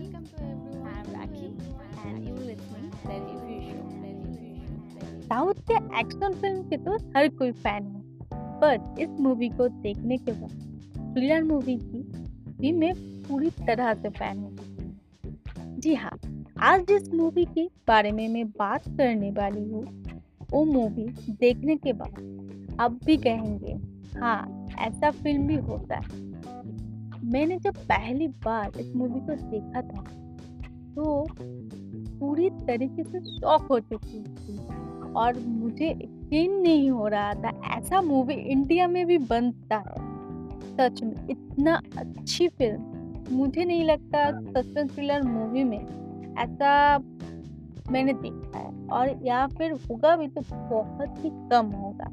Welcome to everyone. I am and you listening Review Show. South के action फ़िल्म के तो हर कोई फ़ैन है। पर इस मूवी को देखने के बाद थ्रिलर मूवी की भी मैं पूरी तरह से फ़ैन हूँ। जी हाँ आज जिस मूवी के बारे में मैं बात करने वाली हूँ वो मूवी देखने के बाद अब भी कहेंगे हाँ ऐसा फ़िल्म भी होता है। मैंने जब पहली बार इस मूवी को देखा था तो पूरी तरीके से शॉक हो चुकी थी। और मुझे यकीन नहीं हो रहा था, ऐसा मूवी इंडिया में भी बनता है। सच में, इतना अच्छी फ़िल्म मुझे नहीं लगता सस्पेंस थ्रिलर मूवी में ऐसा मैंने देखा है। और या फिर होगा भी तो बहुत ही कम होगा।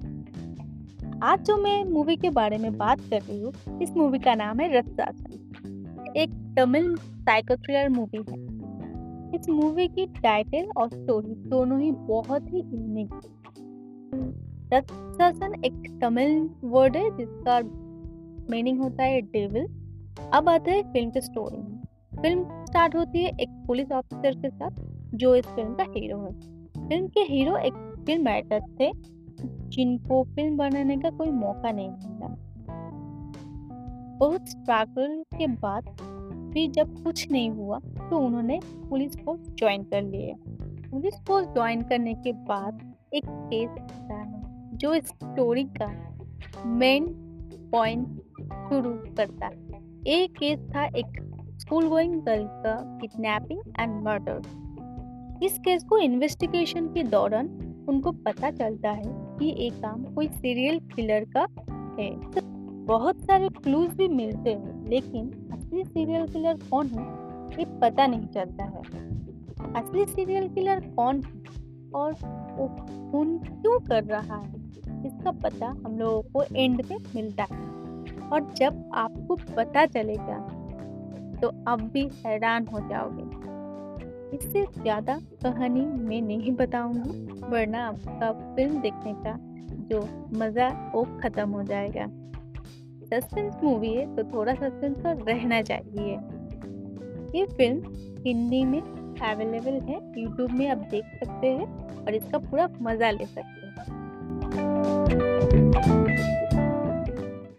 आज जो मैं मूवी के बारे में बात कर रही हूँ, इस मूवी का नाम है रत्सासन एक तमिल साइको थ्रिलर मूवी है। इस मूवी की टाइटल और स्टोरी दोनों ही बहुत ही यूनिक है। रत्सासन एक तमिल वर्ड है, जिसका मीनिंग होता है डेविल अब आता है फ़िल्म की स्टोरी में। फ़िल्म स्टार्ट होती है एक पुलिस ऑफिसर के साथ, जो इस फ़िल्म का हीरो है। फ़िल्म के हीरो एक फ़िल्म राइटर थे। जिनको फ़िल्म बनाने का कोई मौका नहीं मिला। बहुत स्ट्रगल के बाद फिर जब कुछ नहीं हुआ तो उन्होंने पुलिस फोर्स ज्वाइन कर लिया पुलिस फोर्स ज्वाइन करने के बाद एक केस आता है, जो स्टोरी का मेन पॉइंट शुरू करता है। एक केस था एक स्कूल गोइंग गर्ल का किडनैपिंग एंड मर्डर इस केस को इन्वेस्टिगेशन के दौरान उनको पता चलता है कि एक काम कोई सीरियल किलर का है। तो बहुत सारे क्लूज भी मिलते हैं, लेकिन असली सीरियल किलर कौन है, ये पता नहीं चलता है। असली सीरियल किलर कौन है और वो खून क्यों कर रहा है, इसका पता हम लोगों को एंड में मिलता है। और जब आपको पता चलेगा तो अब भी हैरान हो जाओगे। इससे ज़्यादा कहानी मैं नहीं बताऊँगी, वरना आपका फ़िल्म देखने का जो मज़ा वो ख़त्म हो जाएगा। सस्पेंस मूवी है तो थोड़ा सस्पेंस तो रहना चाहिए। ये फ़िल्म हिंदी में अवेलेबल है, यूट्यूब में आप देख सकते हैं और इसका पूरा मज़ा ले सकते हैं।